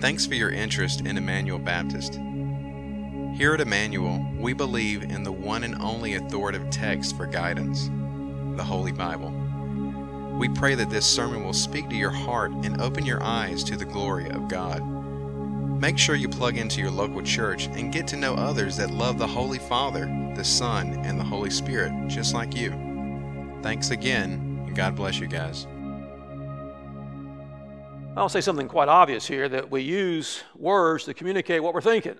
Thanks for your interest in Emmanuel Baptist. Here at Emmanuel, we believe in the one and only authoritative text for guidance, the Holy Bible. We pray that this sermon will speak to your heart and open your eyes to the glory of God. Make sure you plug into your local church and get to know others that love the Holy Father, the Son, and the Holy Spirit just like you. Thanks again, and God bless you guys. I'll say something quite obvious here that we use words to communicate what we're thinking.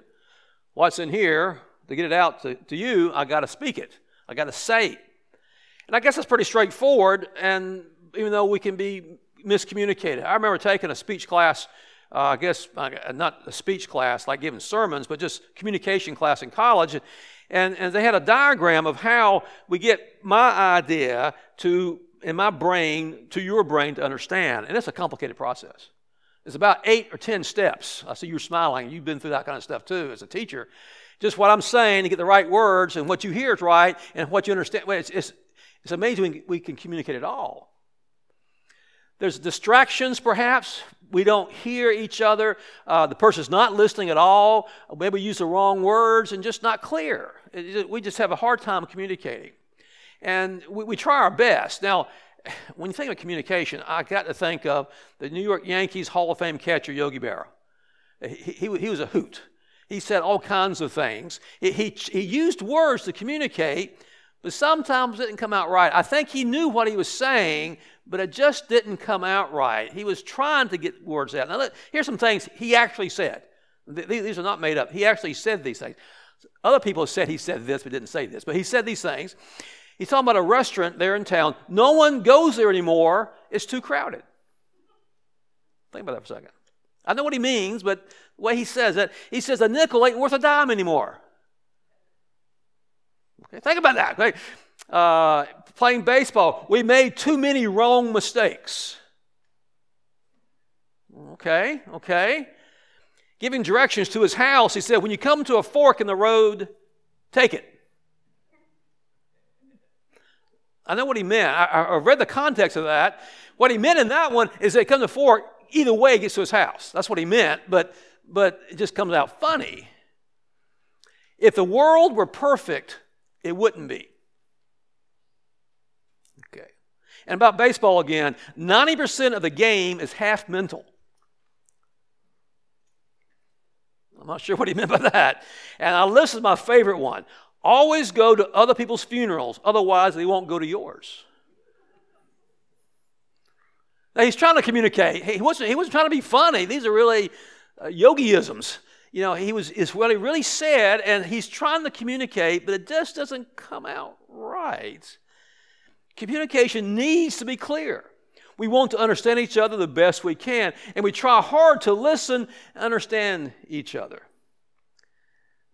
What's in here, to get it out to, to you, I got to speak it, I got to say it. And I guess that's pretty straightforward, and even though we can be miscommunicated. I remember taking a speech class, uh, I guess uh, not a speech class like giving sermons, but just communication class in college. And, and they had a diagram of how we get my idea to in my brain to your brain to understand. And it's a complicated process. It's about eight or 10 steps. I see you're smiling. You've been through that kind of stuff too as a teacher. Just what I'm saying to get the right words and what you hear is right and what you understand. Well, it's, it's, it's amazing we can communicate at all. There's distractions, perhaps. We don't hear each other. Uh, the person's not listening at all. Maybe we use the wrong words and just not clear. It, we just have a hard time communicating. And we, we try our best. Now, when you think of communication, I got to think of the New York Yankees Hall of Fame catcher, Yogi Berra. He, he, he was a hoot. He said all kinds of things. He, he, he used words to communicate, but sometimes it didn't come out right. I think he knew what he was saying, but it just didn't come out right. He was trying to get words out. Now, here's some things he actually said. These are not made up. He actually said these things. Other people said he said this, but didn't say this. But he said these things. He's talking about a restaurant there in town. No one goes there anymore. It's too crowded. Think about that for a second. I know what he means, but the way he says it, he says a nickel ain't worth a dime anymore. Okay, think about that. Okay? Uh, playing baseball, we made too many wrong mistakes. Okay, okay. Giving directions to his house, he said, when you come to a fork in the road, take it. I know what he meant. I, I read the context of that. What he meant in that one is they come to fork, either way gets to his house. That's what he meant, but, but it just comes out funny. If the world were perfect, it wouldn't be. Okay. And about baseball again, 90% of the game is half mental. I'm not sure what he meant by that. And I, this is my favorite one. Always go to other people's funerals, otherwise, they won't go to yours. Now, he's trying to communicate. He wasn't, he wasn't trying to be funny. These are really uh, yogiisms. You know, he was is what he really said, and he's trying to communicate, but it just doesn't come out right. Communication needs to be clear. We want to understand each other the best we can, and we try hard to listen and understand each other.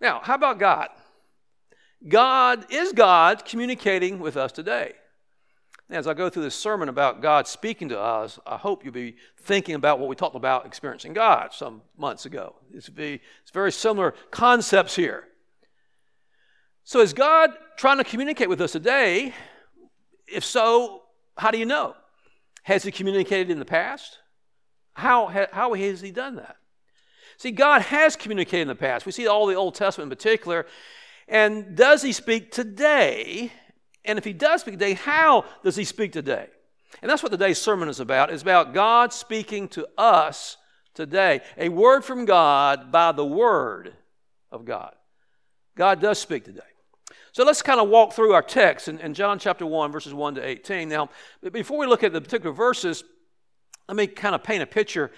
Now, how about God? God is God communicating with us today. As I go through this sermon about God speaking to us, I hope you'll be thinking about what we talked about experiencing God some months ago. It's, be, it's very similar concepts here. So, is God trying to communicate with us today? If so, how do you know? Has He communicated in the past? How, how has He done that? See, God has communicated in the past. We see all the Old Testament in particular, and does he speak today? And if he does speak today, how does he speak today? And that's what today's sermon is about. It's about God speaking to us today. A word from God by the word of God. God does speak today. So let's kind of walk through our text in, in John chapter 1, verses 1 to 18. Now, before we look at the particular verses, let me kind of paint a picture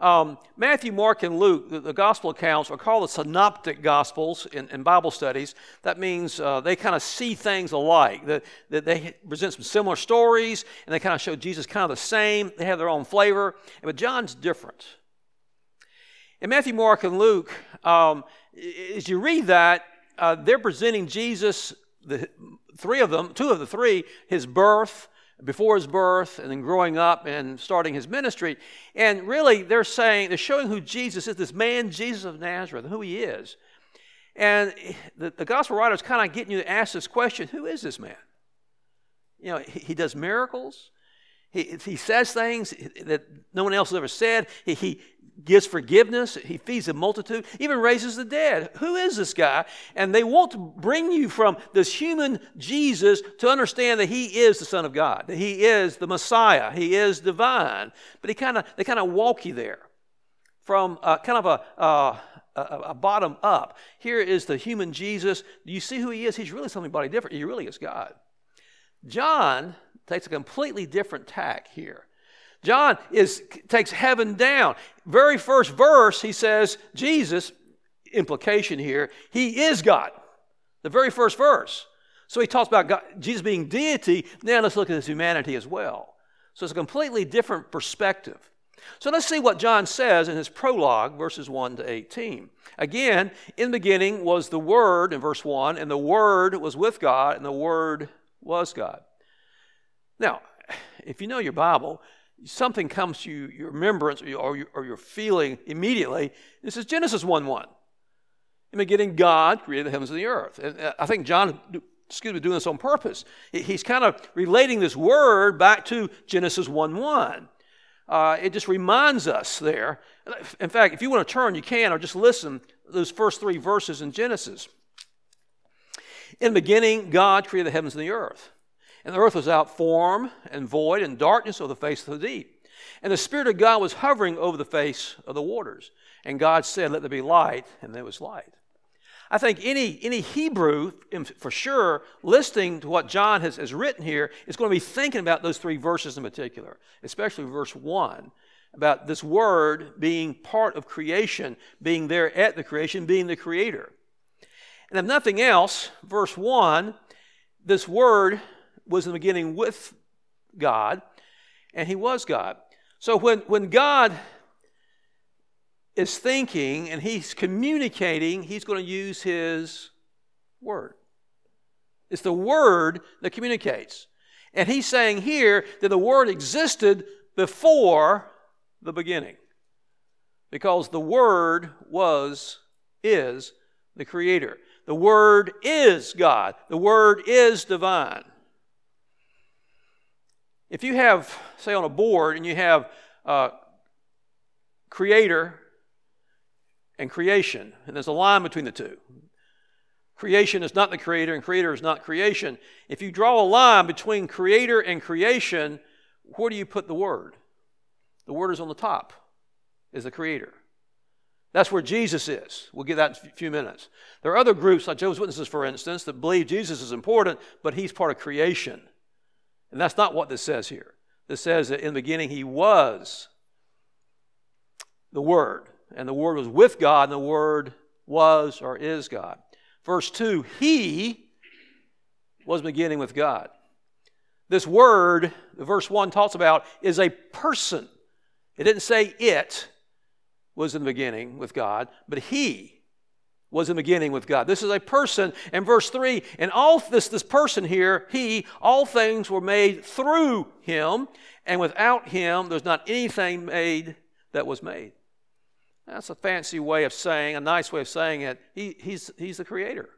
um, Matthew, Mark, and Luke, the, the, gospel accounts, are called the synoptic gospels in, in Bible studies. That means uh, they kind of see things alike, that, that they present some similar stories, and they kind of show Jesus kind of the same. They have their own flavor, but John's different. In Matthew, Mark, and Luke, um, as you read that, uh, they're presenting Jesus, the three of them, two of the three, his birth, before his birth and then growing up and starting his ministry. And really, they're saying, they're showing who Jesus is, this man, Jesus of Nazareth, who he is. And the, the gospel is kind of getting you to ask this question who is this man? You know, he, he does miracles. He, he says things that no one else has ever said. He, he gives forgiveness, he feeds a multitude, even raises the dead. Who is this guy? And they want to bring you from this human Jesus to understand that he is the Son of God, that he is the Messiah, he is divine. But he kind of they kind of walk you there from uh, kind of a, uh, a, a, bottom up. Here is the human Jesus. Do you see who he is? He's really somebody different. He really is God. John takes a completely different tack here. John is, takes heaven down. Very first verse, he says, Jesus, implication here, he is God. The very first verse. So he talks about God, Jesus being deity. Now let's look at his humanity as well. So it's a completely different perspective. So let's see what John says in his prologue, verses 1 to 18. Again, in the beginning was the Word, in verse 1, and the Word was with God, and the Word was God. Now, if you know your Bible, something comes to you, your remembrance or your, or your feeling immediately. This is Genesis 1 1. In the beginning, God created the heavens and the earth. And uh, I think John, excuse me, doing this on purpose. He's kind of relating this word back to Genesis 1 1. Uh, it just reminds us there. In fact, if you want to turn, you can, or just listen those first three verses in Genesis. In the beginning, God created the heavens and the earth. And the earth was out form and void, and darkness over the face of the deep. And the Spirit of God was hovering over the face of the waters. And God said, Let there be light, and there was light. I think any, any Hebrew, for sure, listening to what John has, has written here, is going to be thinking about those three verses in particular, especially verse 1, about this word being part of creation, being there at the creation, being the creator. And if nothing else, verse 1, this word was in the beginning with God, and he was God. So when, when God is thinking and he's communicating, he's going to use his word. It's the word that communicates. And he's saying here that the word existed before the beginning. Because the word was, is the creator. The word is God. The word is divine. If you have, say, on a board and you have uh, creator and creation, and there's a line between the two. Creation is not the creator, and creator is not creation. If you draw a line between creator and creation, where do you put the word? The word is on the top, is the creator. That's where Jesus is. We'll get that in a few minutes. There are other groups, like Jehovah's Witnesses, for instance, that believe Jesus is important, but he's part of creation. And that's not what this says here. This says that in the beginning he was the Word, and the Word was with God, and the Word was or is God. Verse 2 He was beginning with God. This word, verse 1 talks about, is a person. It didn't say it was in the beginning with God, but He was in the beginning with God. This is a person. And verse 3, and all this, this person here, he, all things were made through him, and without him there's not anything made that was made. That's a fancy way of saying, a nice way of saying it. He, he's, he's the creator.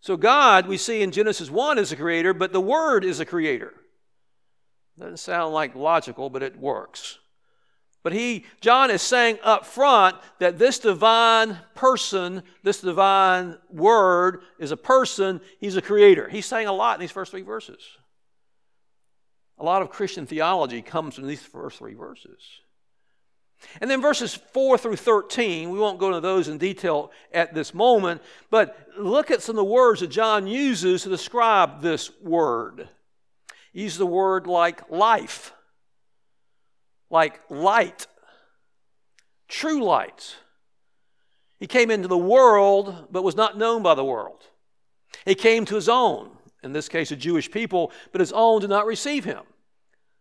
So God, we see in Genesis 1 is a creator, but the Word is a creator. Doesn't sound like logical, but it works. But he, John is saying up front that this divine person, this divine word is a person, he's a creator. He's saying a lot in these first three verses. A lot of Christian theology comes from these first three verses. And then verses 4 through 13, we won't go into those in detail at this moment, but look at some of the words that John uses to describe this word. He uses the word like life like light, true light. He came into the world, but was not known by the world. He came to his own, in this case, the Jewish people, but his own did not receive him.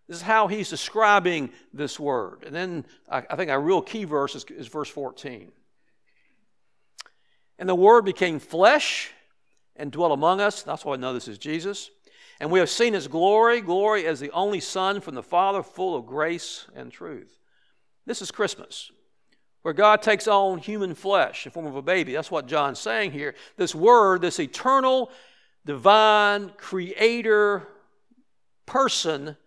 This is how he's describing this word. And then I, I think a real key verse is, is verse 14. And the word became flesh and dwelt among us. That's why I know this is Jesus. And we have seen his glory, glory as the only Son from the Father, full of grace and truth. This is Christmas, where God takes on human flesh in form of a baby. That's what John's saying here. This word, this eternal, divine, creator person,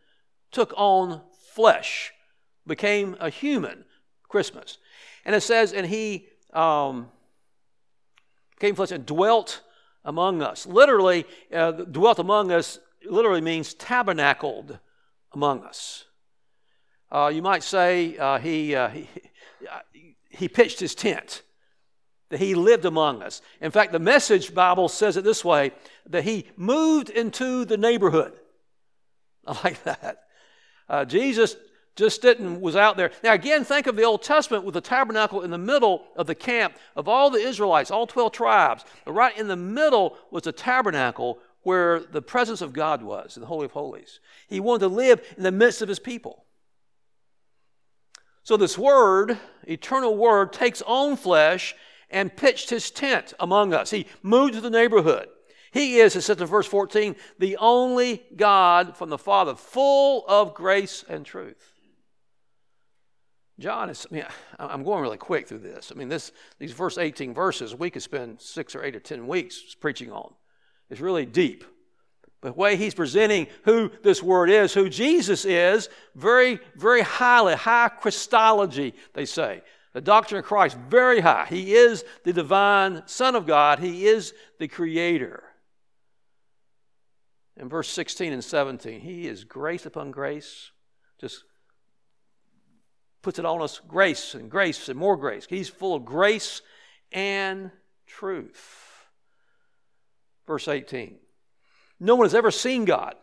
took on flesh, became a human, Christmas. And it says, and he um, came flesh and dwelt among us. Literally, uh, dwelt among us literally means tabernacled among us. Uh, you might say uh, he, uh, he, he pitched his tent, that he lived among us. In fact, the Message Bible says it this way that he moved into the neighborhood. I like that. Uh, Jesus just didn't was out there. Now again, think of the Old Testament with the tabernacle in the middle of the camp of all the Israelites, all 12 tribes. Right in the middle was the tabernacle where the presence of God was, in the Holy of Holies. He wanted to live in the midst of his people. So this word, eternal word, takes on flesh and pitched his tent among us. He moved to the neighborhood. He is, it says in verse 14, the only God from the Father, full of grace and truth. John is, I mean, I'm going really quick through this. I mean, this, these first 18 verses, we could spend six or eight or 10 weeks preaching on. It's really deep. But the way he's presenting who this word is, who Jesus is, very, very highly, high Christology, they say. The doctrine of Christ, very high. He is the divine Son of God, He is the Creator. In verse 16 and 17, He is grace upon grace, just puts it on us grace and grace and more grace. He's full of grace and truth. Verse 18 No one has ever seen God.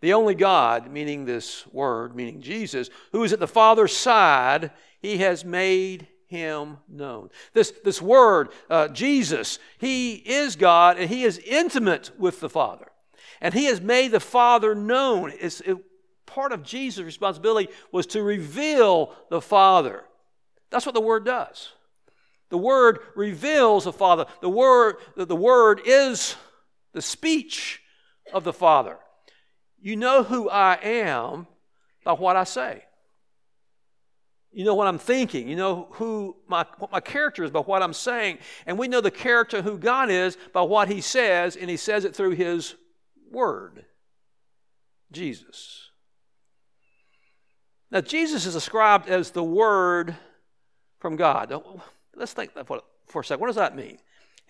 The only God, meaning this word, meaning Jesus, who is at the Father's side, he has made him known. This, this word, uh, Jesus, he is God and he is intimate with the Father. And he has made the Father known. It's, it, part of Jesus' responsibility was to reveal the Father. That's what the Word does. The Word reveals the Father. The Word, the Word is the speech of the Father. You know who I am by what I say. You know what I'm thinking. You know who my, what my character is by what I'm saying. And we know the character who God is by what He says, and He says it through His Word Jesus. Now, Jesus is described as the Word from God. Let's think for, for a second. What does that mean?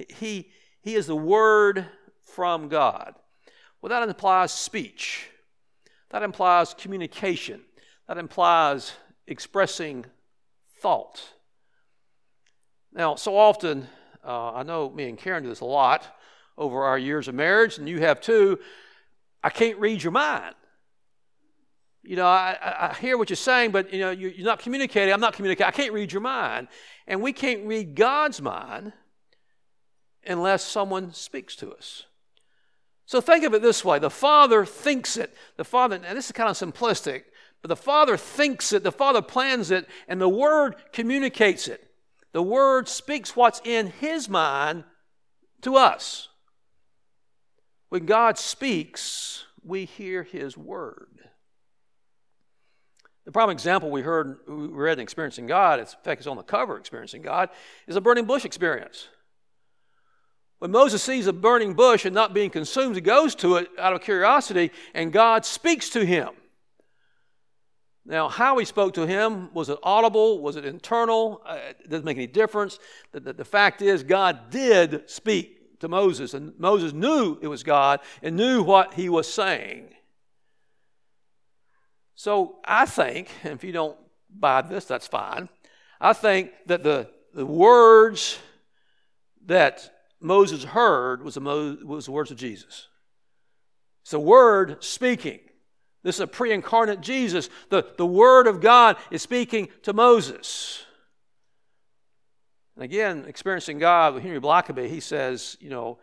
He, he is the Word from God. Well, that implies speech, that implies communication, that implies expressing thought. Now, so often, uh, I know me and Karen do this a lot over our years of marriage, and you have too. I can't read your mind you know, I, I hear what you're saying, but you know, you're, you're not communicating. I'm not communicating. I can't read your mind, and we can't read God's mind unless someone speaks to us. So think of it this way: the Father thinks it. The Father, and this is kind of simplistic, but the Father thinks it. The Father plans it, and the Word communicates it. The Word speaks what's in His mind to us. When God speaks, we hear His Word. The prime example we heard, we read in Experiencing God, in fact, it's on the cover, Experiencing God, is a burning bush experience. When Moses sees a burning bush and not being consumed, he goes to it out of curiosity, and God speaks to him. Now, how he spoke to him, was it audible? Was it internal? Uh, it doesn't make any difference. The, the, the fact is, God did speak to Moses, and Moses knew it was God and knew what he was saying. So I think, and if you don't buy this, that's fine. I think that the, the words that Moses heard was the, Mo, was the words of Jesus. It's the Word speaking. This is a pre incarnate Jesus. The, the Word of God is speaking to Moses. And again, experiencing God with Henry Blackaby, he says, you know,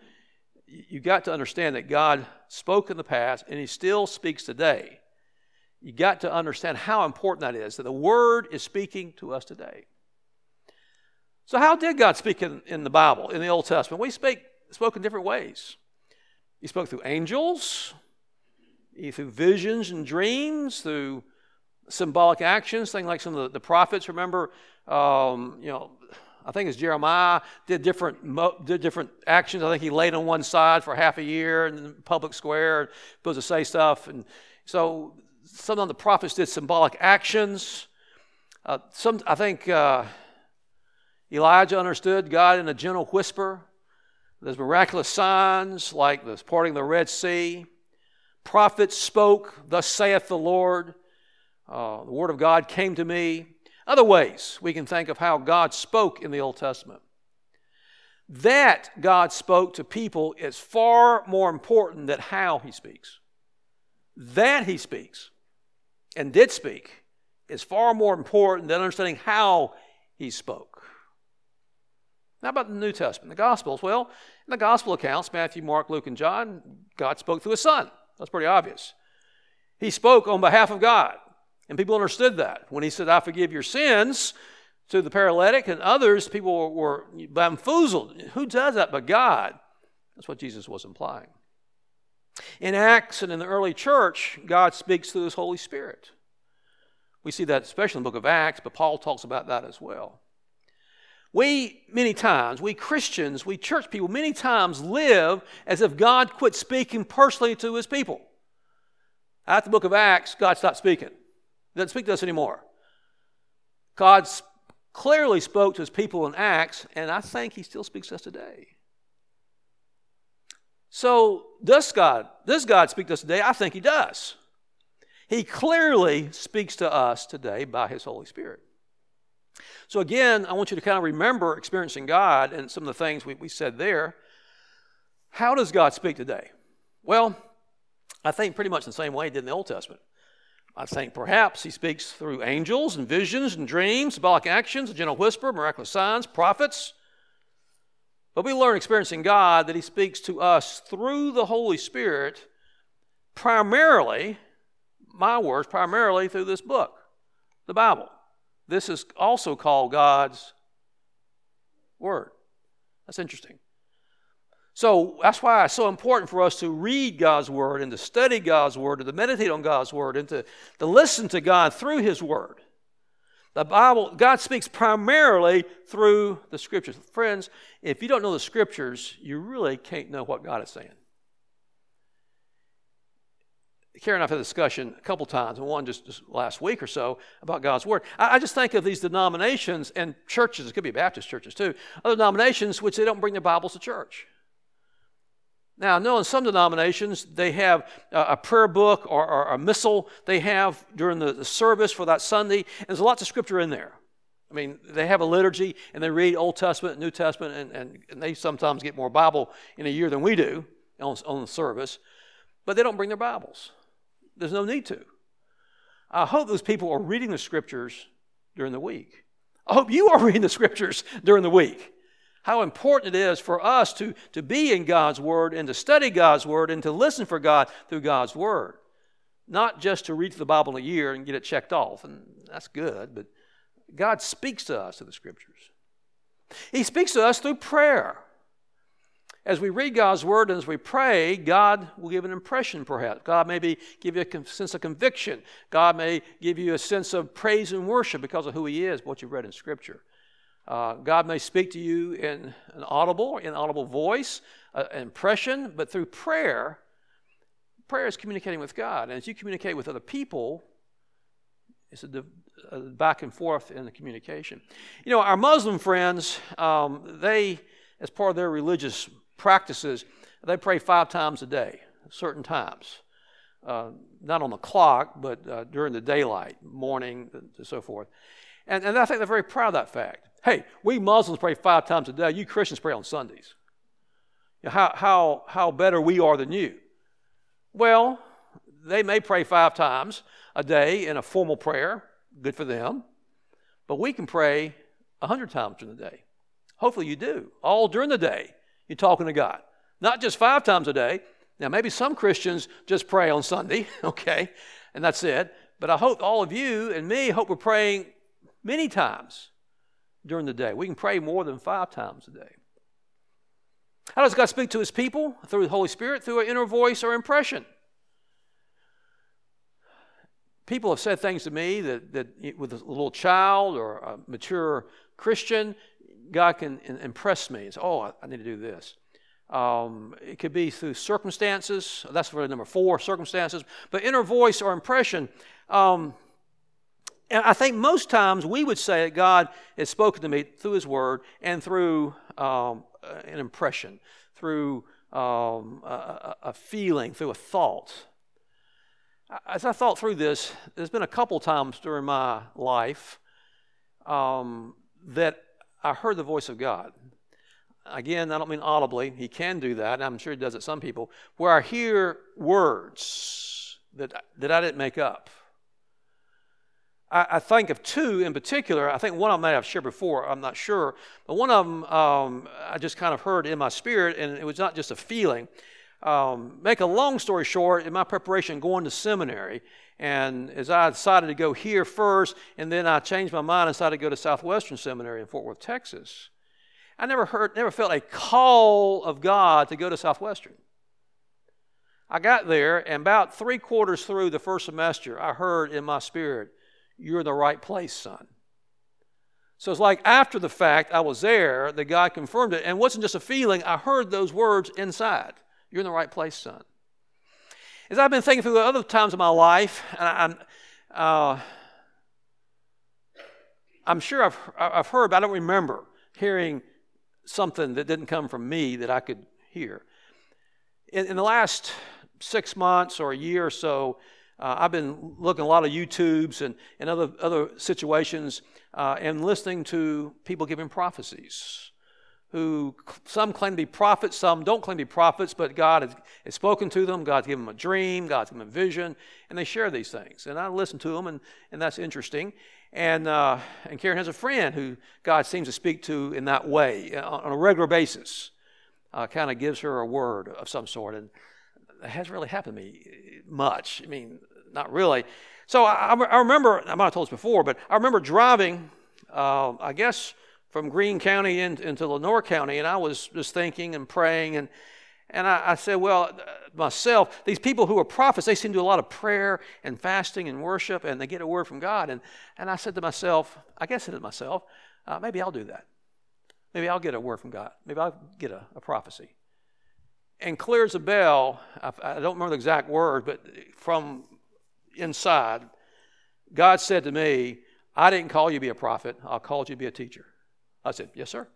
you got to understand that God spoke in the past and he still speaks today you got to understand how important that is, that the Word is speaking to us today. So, how did God speak in, in the Bible, in the Old Testament? We speak, spoke in different ways. He spoke through angels, through visions and dreams, through symbolic actions, things like some of the, the prophets. Remember, um, you know, I think it's Jeremiah did different did different actions. I think he laid on one side for half a year in the public square, supposed to say stuff, and so some of the prophets did symbolic actions. Uh, some, I think uh, Elijah understood God in a gentle whisper. There's miraculous signs like the parting of the Red Sea. Prophets spoke, Thus saith the Lord. Uh, the Word of God came to me. Other ways we can think of how God spoke in the Old Testament. That God spoke to people is far more important than how He speaks. That He speaks and did speak is far more important than understanding how He spoke. How about the New Testament, the Gospels? Well, in the Gospel accounts, Matthew, Mark, Luke, and John, God spoke through His Son. That's pretty obvious. He spoke on behalf of God, and people understood that. When He said, I forgive your sins to the paralytic and others, people were, bamboozled. Who does that but God? That's what Jesus was implying. In Acts and in the early church, God speaks through His Holy Spirit. We see that especially in the book of Acts, but Paul talks about that as well. We, many times, we Christians, we church people, many times live as if God quit speaking personally to his people. At the book of Acts, God stopped speaking. He doesn't speak to us anymore. God clearly spoke to his people in Acts, and I think he still speaks to us today. So, does God, does God speak to us today? I think he does. He clearly speaks to us today by his Holy Spirit. So, again, I want you to kind of remember experiencing God and some of the things we, we said there. How does God speak today? Well, I think pretty much the same way he did in the Old Testament. I think perhaps he speaks through angels and visions and dreams, symbolic actions, a gentle whisper, miraculous signs, prophets. But we learn experiencing God that he speaks to us through the Holy Spirit, primarily, my words, primarily through this book, the Bible. This is also called God's Word. That's interesting. So that's why it's so important for us to read God's Word and to study God's Word and to meditate on God's Word and to, to listen to God through His Word. The Bible, God speaks primarily through the Scriptures. Friends, if you don't know the Scriptures, you really can't know what God is saying. Karen and I've had a discussion a couple times, and one just, just last week or so, about God's Word. I, I, just think of these denominations and churches, it could be Baptist churches too, other denominations which they don't bring their Bibles to church. Now, I know in some denominations they have a, prayer book or, or, a missal they have during the, the service for that Sunday, and there's lots of scripture in there. I mean, they have a liturgy and they read Old Testament, New Testament, and, and, and they sometimes get more Bible in a year than we do on, on the service, but they don't bring their Bibles. There's no need to. I hope those people are reading the scriptures during the week. I hope you are reading the scriptures during the week. How important it is for us to, to be in God's Word and to study God's Word and to listen for God through God's Word. Not just to read the Bible a year and get it checked off, and that's good, but God speaks to us through the Scriptures. He speaks to us through prayer. As we read God's word and as we pray, God will give an impression, perhaps. God maybe give you a sense of conviction. God may give you a sense of praise and worship because of who He is, what you've read in Scripture. Uh, God may speak to you in an audible, inaudible voice, uh, an impression, but through prayer, prayer is communicating with God. And as you communicate with other people, it's a, a back and forth in the communication. You know, our Muslim friends, um, they, as part of their religious practices, they pray five times a day, certain times. Uh, not on the clock, but uh, during the daylight, morning, and so forth. And, and I think they're very proud of that fact. Hey, we Muslims pray five times a day. You Christians pray on Sundays. How, how, how better we are than you? Well, they may pray five times a day in a formal prayer. Good for them. But we can pray a hundred times during the day. Hopefully you do. All during the day, you're talking to God. Not just five times a day. Now, maybe some Christians just pray on Sunday, okay, and that's it. But I hope all of you and me hope we're praying many times during the day. We can pray more than five times a day. How does God speak to his people? Through the Holy Spirit, through an inner voice or impression. People have said things to me that, that with a little child or a mature Christian, God can impress me. It's, oh, I need to do this. Um, it could be through circumstances. That's really number four, circumstances. But inner voice or impression, um, And I think most times we would say that God has spoken to me through His Word and through um, an impression, through um, a, a feeling, through a thought. As I thought through this, there's been a couple times during my life um, that I heard the voice of God. Again, I don't mean audibly. He can do that. I'm sure he does it some people. Where I hear words that, that I didn't make up. I, I, think of two in particular. I think one of them I have shared before. I'm not sure. But one of them um, I just kind of heard in my spirit, and it was not just a feeling. Um, make a long story short, in my preparation going to seminary, and as I decided to go here first, and then I changed my mind and decided to go to Southwestern Seminary in Fort Worth, Texas. I never heard, never felt a call of God to go to Southwestern. I got there, and about three quarters through the first semester, I heard in my spirit, You're in the right place, son. So it's like after the fact, I was there, that God confirmed it. And it wasn't just a feeling, I heard those words inside. You're in the right place, son. As I've been thinking through the other times of my life, and I'm, uh, I'm sure I've, I've heard, but I don't remember hearing something that didn't come from me that I could hear. In, in the last six months or a year or so, uh, I've been looking a lot of YouTubes and, and other, other situations uh, and listening to people giving prophecies who some claim to be prophets, some don't claim to be prophets, but God has, has spoken to them. God's given them a dream, God's given them a vision, and they share these things. And I listen to them, and, and that's interesting. And, uh, and Karen has a friend who God seems to speak to in that way uh, on a regular basis, uh, kind of gives her a word of some sort. And it hasn't really happened to me much. I mean, not really. So I, I remember, I might have told this before, but I remember driving, uh, I guess, from Greene County in, into Lenoir County, and I was just thinking and praying, and and I, I, said, well, myself, these people who are prophets, they seem to do a lot of prayer and fasting and worship, and they get a word from God. And and I said to myself, I guess it is myself, uh, maybe I'll do that. Maybe I'll get a word from God. Maybe I'll get a, a prophecy. And clear as a bell, I, I don't remember the exact word, but from inside, God said to me, I didn't call you to be a prophet, I called you to be a teacher. I said, Yes, sir.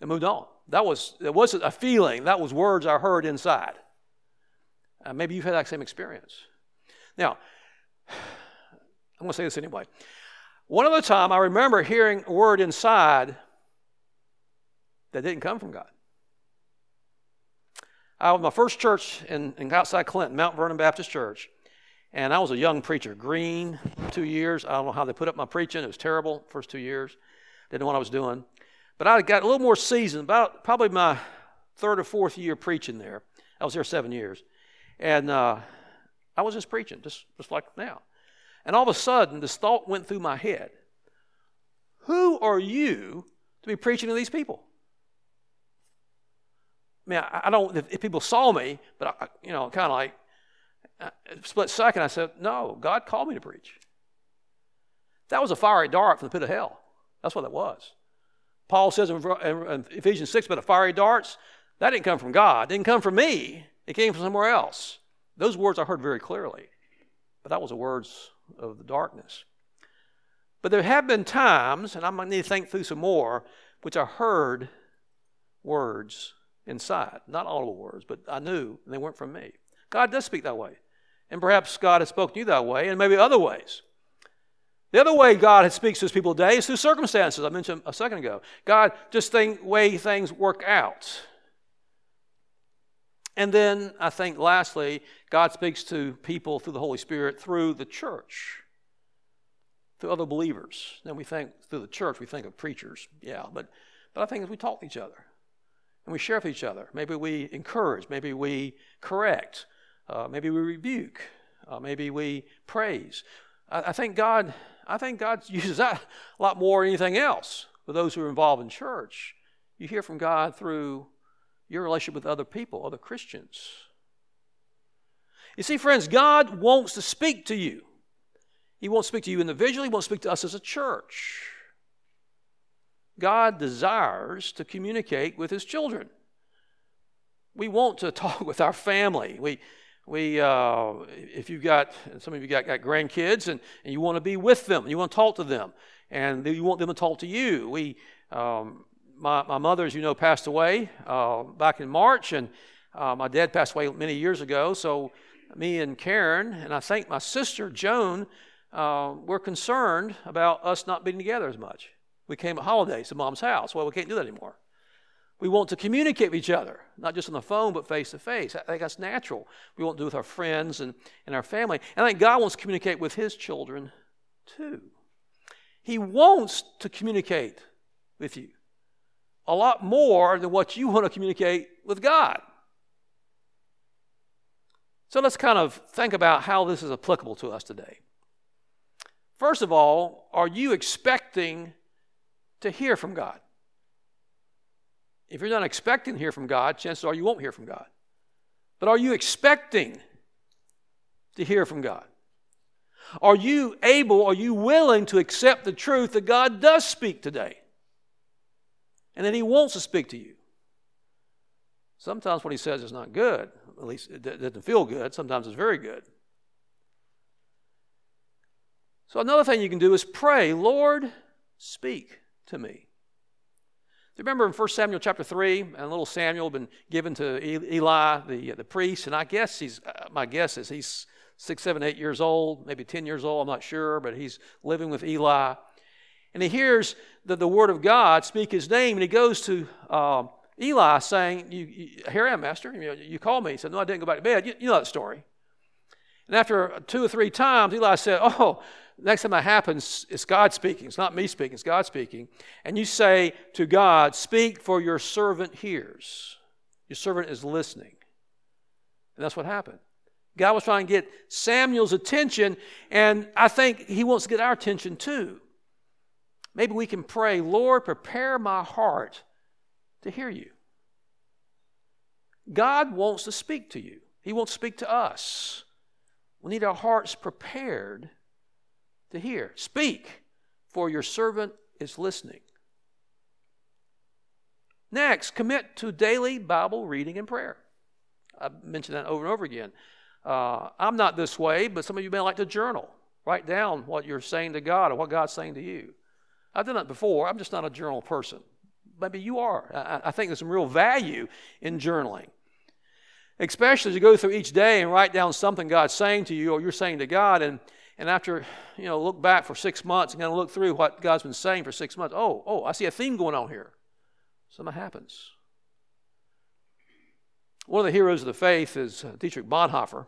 And moved on. That was, it wasn't a feeling, that was words I heard inside. Uh, maybe you've had that same experience. Now, I'm going to say this anyway. One other time, I remember hearing a word inside that didn't come from God. I was my first church in, in outside Clinton, Mount Vernon Baptist Church. And I was a young preacher, green, two years. I don't know how they put up my preaching. It was terrible, first two years. Didn't know what I was doing. But I got a little more seasoned, about probably my third or fourth year preaching there. I was there seven years. And uh, I was just preaching, just, just like now. And all of a sudden, this thought went through my head Who are you to be preaching to these people? I mean, I, I don't, if, if, people saw me, but, I, you know, kind of like, uh, split second, I said, No, God called me to preach. That was a fiery dart from the pit of hell. That's what that was. Paul says in Ephesians 6 about the fiery darts, that didn't come from God. It didn't come from me. It came from somewhere else. Those words I heard very clearly. But that was the words of the darkness. But there have been times, and I'm going to need to think through some more, which I heard words inside. Not audible words, but I knew, and they weren't from me. God does speak that way. And perhaps God has spoken to you that way, and maybe other ways. The other way God speaks to his people today is through circumstances. I mentioned a second ago. God just think way things work out. And then I think lastly, God speaks to people through the Holy Spirit through the church, through other believers. Then we think through the church, we think of preachers, yeah, but, but I think as we talk to each other and we share with each other, maybe we encourage, maybe we correct, uh, maybe we rebuke, uh, maybe we praise. I, I think God I think God uses that a lot more than anything else for those who are involved in church. You hear from God through your relationship with other people, other Christians. You see, friends, God wants to speak to you. He won't speak to you individually, He won't speak to us as a church. God desires to communicate with His children. We want to talk with our family. We, We, uh, if you've got, some of you got, got grandkids and, and you want to be with them, you want to talk to them, and you want them to talk to you. We, um, my, my mother, as you know, passed away uh, back in March, and uh, my dad passed away many years ago. So me and Karen, and I think my sister Joan, uh, were concerned about us not being together as much. We came at holidays to mom's house. Well, we can't do that anymore. We want to communicate with each other, not just on the phone, but face to face. I think that's natural. We want to do with our friends and, and our family. And I think God wants to communicate with His children too. He wants to communicate with you a lot more than what you want to communicate with God. So let's kind of think about how this is applicable to us today. First of all, are you expecting to hear from God? If you're not expecting to hear from God, chances are you won't hear from God. But are you expecting to hear from God? Are you able, are you willing to accept the truth that God does speak today? And that He wants to speak to you? Sometimes what He says is not good. At least it doesn't feel good. Sometimes it's very good. So another thing you can do is pray, Lord, speak to me. Remember in 1 Samuel chapter 3, and little Samuel had been given to Eli, the, the priest, and I guess he's, uh, my guess is he's six, seven, eight years old, maybe 10 years old, I'm not sure, but he's living with Eli. And he hears the, the word of God speak his name, and he goes to uh, Eli saying, you, you, Here I am, Master. You, you called me. He said, No, I didn't go back to bed. You, you know that story. And after two or three times, Eli said, Oh, next time that happens, it's God speaking. It's not me speaking, it's God speaking. And you say to God, Speak, for your servant hears. Your servant is listening. And that's what happened. God was trying to get Samuel's attention, and I think he wants to get our attention too. Maybe we can pray, Lord, prepare my heart to hear you. God wants to speak to you, He wants to speak to us. We need our hearts prepared to hear. Speak, for your servant is listening. Next, commit to daily Bible reading and prayer. I've mentioned that over and over again. Uh, I'm not this way, but some of you may like to journal. Write down what you're saying to God or what God's saying to you. I've done that before. I'm just not a journal person. Maybe you are. I, I think there's some real value in journaling. Especially as you go through each day and write down something God's saying to you or you're saying to God, and, and after, you know, look back for six months and kind of look through what God's been saying for six months. Oh, oh, I see a theme going on here. Something happens. One of the heroes of the faith is uh, Dietrich Bonhoeffer.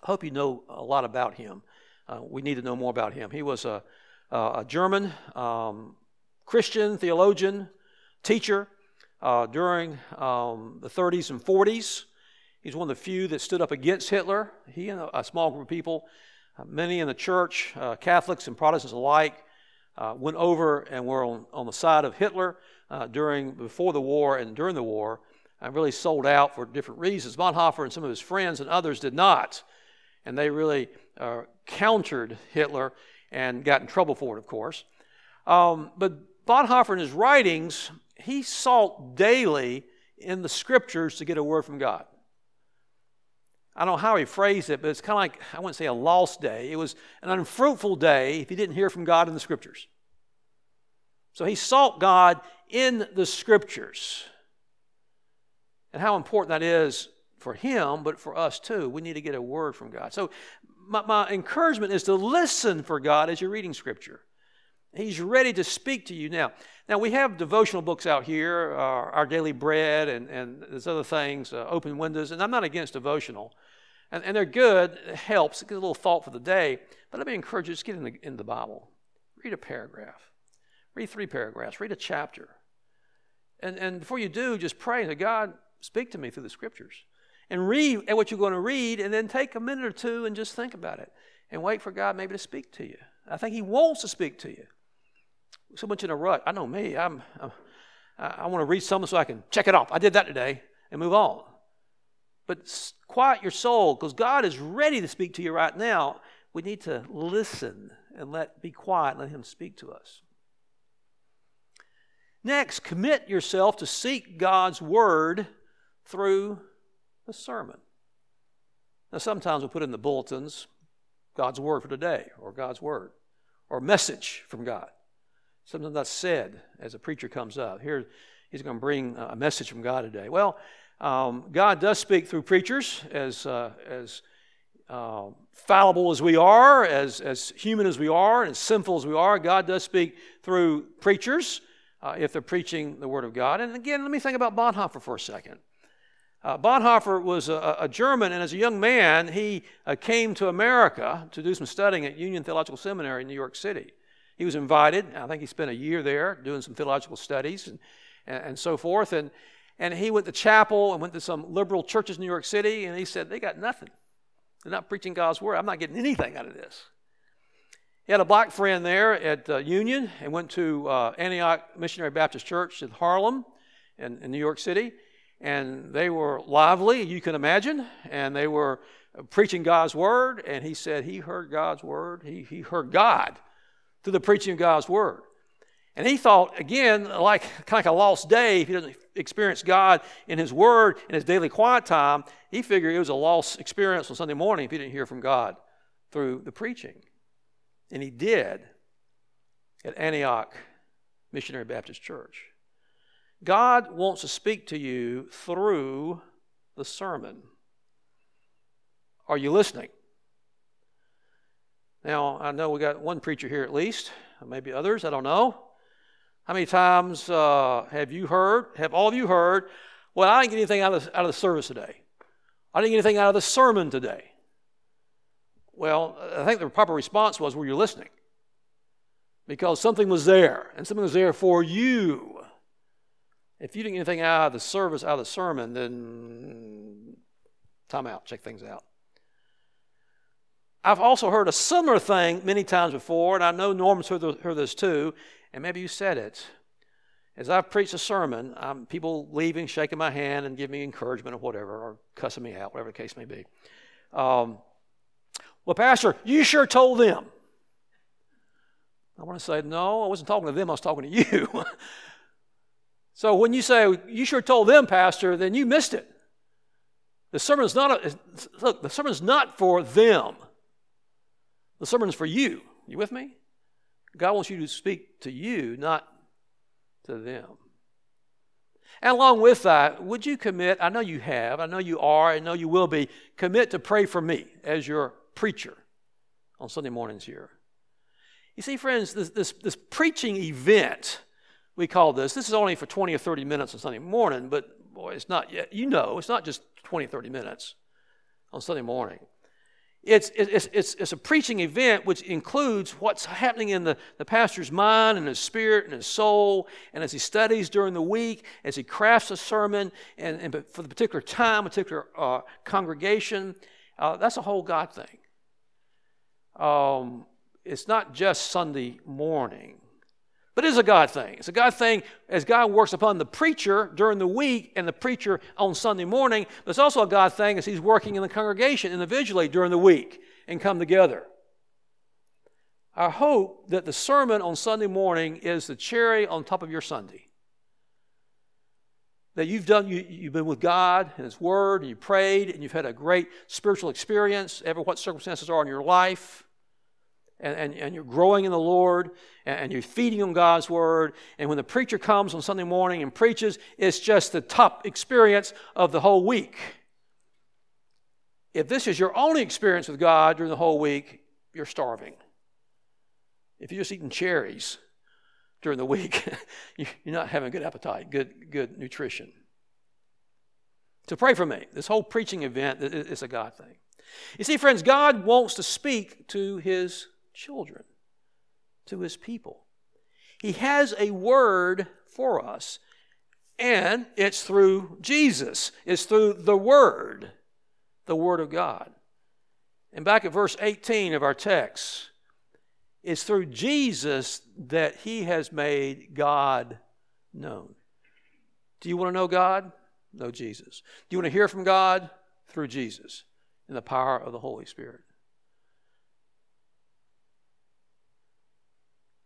I hope you know a lot about him. Uh, we need to know more about him. He was a, a German um, Christian theologian, teacher uh, during um, the 30s and 40s. He's one of the few that stood up against Hitler. He and a, a small group of people, many in the church, uh, Catholics and Protestants alike, uh, went over and were on, on the side of Hitler uh, during before the war and during the war, and really sold out for different reasons. Bonhoeffer and some of his friends and others did not, and they really uh, countered Hitler and got in trouble for it, of course. Um, but Bonhoeffer in his writings, he sought daily in the scriptures to get a word from God. I don't know how he phrased it, but it's kind of like, I wouldn't say a lost day. It was an unfruitful day if he didn't hear from God in the scriptures. So he sought God in the scriptures. And how important that is for him, but for us too. We need to get a word from God. So my, my encouragement is to listen for God as you're reading scripture. He's ready to speak to you now. Now, we have devotional books out here, uh, Our Daily Bread, and, and there's other things, uh, Open Windows, and I'm not against devotional. And, and they're good, it helps, it gives a little thought for the day. But let me encourage you just get in the, in the Bible. Read a paragraph, read three paragraphs, read a chapter. And, and before you do, just pray to God, speak to me through the scriptures. And read what you're going to read, and then take a minute or two and just think about it. And wait for God maybe to speak to you. I think He wants to speak to you so much in a rut. I know me. I'm, I'm I want to read something so I can check it off. I did that today and move on. But quiet your soul because God is ready to speak to you right now. We need to listen and let be quiet and let Him speak to us. Next, commit yourself to seek God's word through the sermon. Now, sometimes we put in the bulletins God's word for today, or God's word, or message from God. Something that's said as a preacher comes up. Here, he's going to bring a message from God today. Well, um, God does speak through preachers, as, uh, as uh, fallible as we are, as, as human as we are, and as sinful as we are. God does speak through preachers uh, if they're preaching the Word of God. And again, let me think about Bonhoeffer for a second. Uh, Bonhoeffer was a, a, German, and as a young man, he uh, came to America to do some studying at Union Theological Seminary in New York City. He was invited. I think he spent a year there doing some theological studies and, and, and so forth. And, and he went to chapel and went to some liberal churches in New York City, and he said, They got nothing. They're not preaching God's word. I'm not getting anything out of this. He had a black friend there at uh, Union and went to uh, Antioch Missionary Baptist Church in Harlem in, in New York City and they were lively, you can imagine, and they were preaching God's word. And he said he heard God's word. He, he heard God through the preaching of God's word. And he thought, again, like kind of like a lost day, if he doesn't experience God in his word in his daily quiet time, he figured it was a lost experience on Sunday morning if he didn't hear from God through the preaching. And he did at Antioch Missionary Baptist Church. God wants to speak to you through the sermon. Are you listening? Now, I know we got one preacher here at least, maybe others, I don't know. How many times uh, have you heard, have all of you heard, well, I didn't get anything out of, out of the service today. I didn't get anything out of the sermon today. Well, I think the proper response was, were you listening? Because something was there, and something was there for you. If you didn't get anything out of the service, out of the sermon, then time out, check things out. I've also heard a similar thing many times before, and I know Norman's heard this too, and maybe you said it. As I've preached a sermon, I'm, people leaving, shaking my hand, and giving me encouragement or whatever, or cussing me out, whatever the case may be. Um, well, Pastor, you sure told them. I want to say, no, I wasn't talking to them, I was talking to you. So when you say, you sure told them, Pastor, then you missed it. The sermon's not, a, look, the sermon's not for them. The sermon's for you. You with me? God wants you to speak to you, not to them. And along with that, would you commit? I know you have, I know you are, I know you will be. Commit to pray for me as your preacher on Sunday mornings here. You see, friends, this, this, this preaching event we call this. This is only for 20 or 30 minutes on Sunday morning, but boy, it's not yet. You know, it's not just 20, 30 minutes on Sunday morning. It's, it's, it's, it's a preaching event which includes what's happening in the, the pastor's mind and his spirit and his soul, and as he studies during the week, as he crafts a sermon, and, and for the particular time, particular uh, congregation. Uh, that's a whole God thing. Um, it's not just Sunday morning. But it is a God thing. It's a God thing as God works upon the preacher during the week and the preacher on Sunday morning. But it's also a God thing as He's working in the congregation individually during the week and come together. I hope that the sermon on Sunday morning is the cherry on top of your Sunday. That you've done, you, you've been with God and His Word, and you prayed, and you've had a great spiritual experience, ever what circumstances are in your life and, and, and you're growing in the Lord and, and you're feeding on God's Word. And when the preacher comes on Sunday morning and preaches, it's just the top experience of the whole week. If this is your only experience with God during the whole week, you're starving. If you're just eating cherries during the week, you're not having a good appetite, good, good nutrition. So pray for me. This whole preaching event is a God thing. You see, friends, God wants to speak to his children, to his people. He has a word for us, and it's through Jesus, it's through the Word, the Word of God. And back at verse 18 of our text, it's through Jesus that he has made God known. Do you want to know God? Know Jesus. Do you want to hear from God? Through Jesus in the power of the Holy Spirit.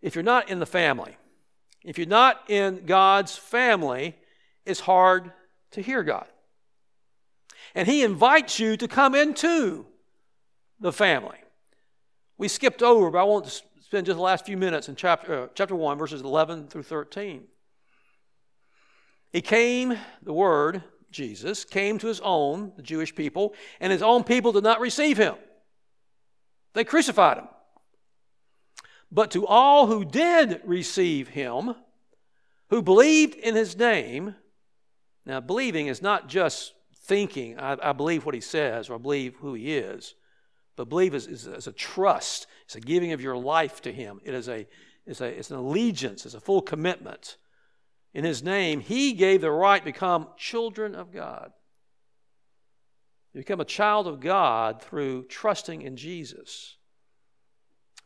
If you're not in the family, if you're not in God's family, it's hard to hear God. And he invites you to come into the family. We skipped over, but I want to spend just the last few minutes in chapter, uh, chapter 1, verses 11 through 13. He came, the Word, Jesus, came to his own, the Jewish people, and his own people did not receive him. They crucified him. But to all who did receive him, who believed in his name, now believing is not just thinking, I, I believe what he says or I believe who he is, but believe is, is, is, a trust, it's a giving of your life to him. It is a, it's, a, it's an allegiance, it's a full commitment. In his name, he gave the right to become children of God. You become a child of God through trusting in Jesus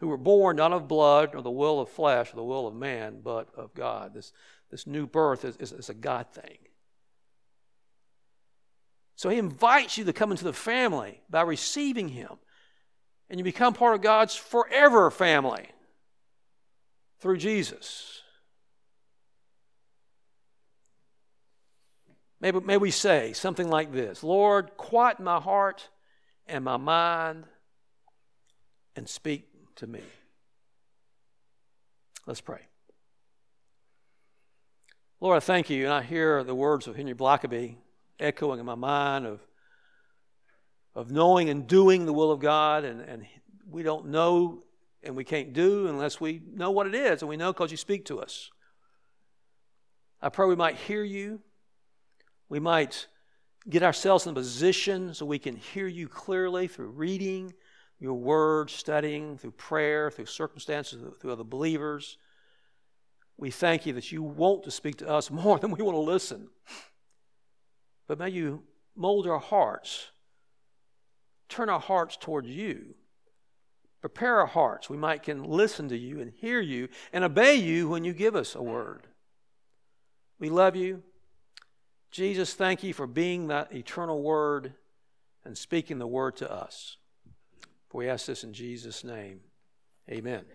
who were born not of blood or the will of flesh or the will of man, but of God. This, this new birth is, is, is a God thing. So he invites you to come into the family by receiving him. And you become part of God's forever family through Jesus. Maybe, may we say something like this Lord, quiet my heart and my mind and speak to me. Let's pray. Lord, I thank you, and I hear the words of Henry Blackaby echoing in my mind of, of knowing and doing the will of God, and, and we don't know and we can't do unless we know what it is, and we know because you speak to us. I pray we might hear you. We might get ourselves in a position so we can hear you clearly through reading your word, studying, through prayer, through circumstances, through other believers. We thank you that you want to speak to us more than we want to listen. But may you mold our hearts, turn our hearts towards you. Prepare our hearts. We might can listen to you and hear you and obey you when you give us a word. We love you. Jesus, thank you for being that eternal word and speaking the word to us. For we ask this in Jesus' name. Amen.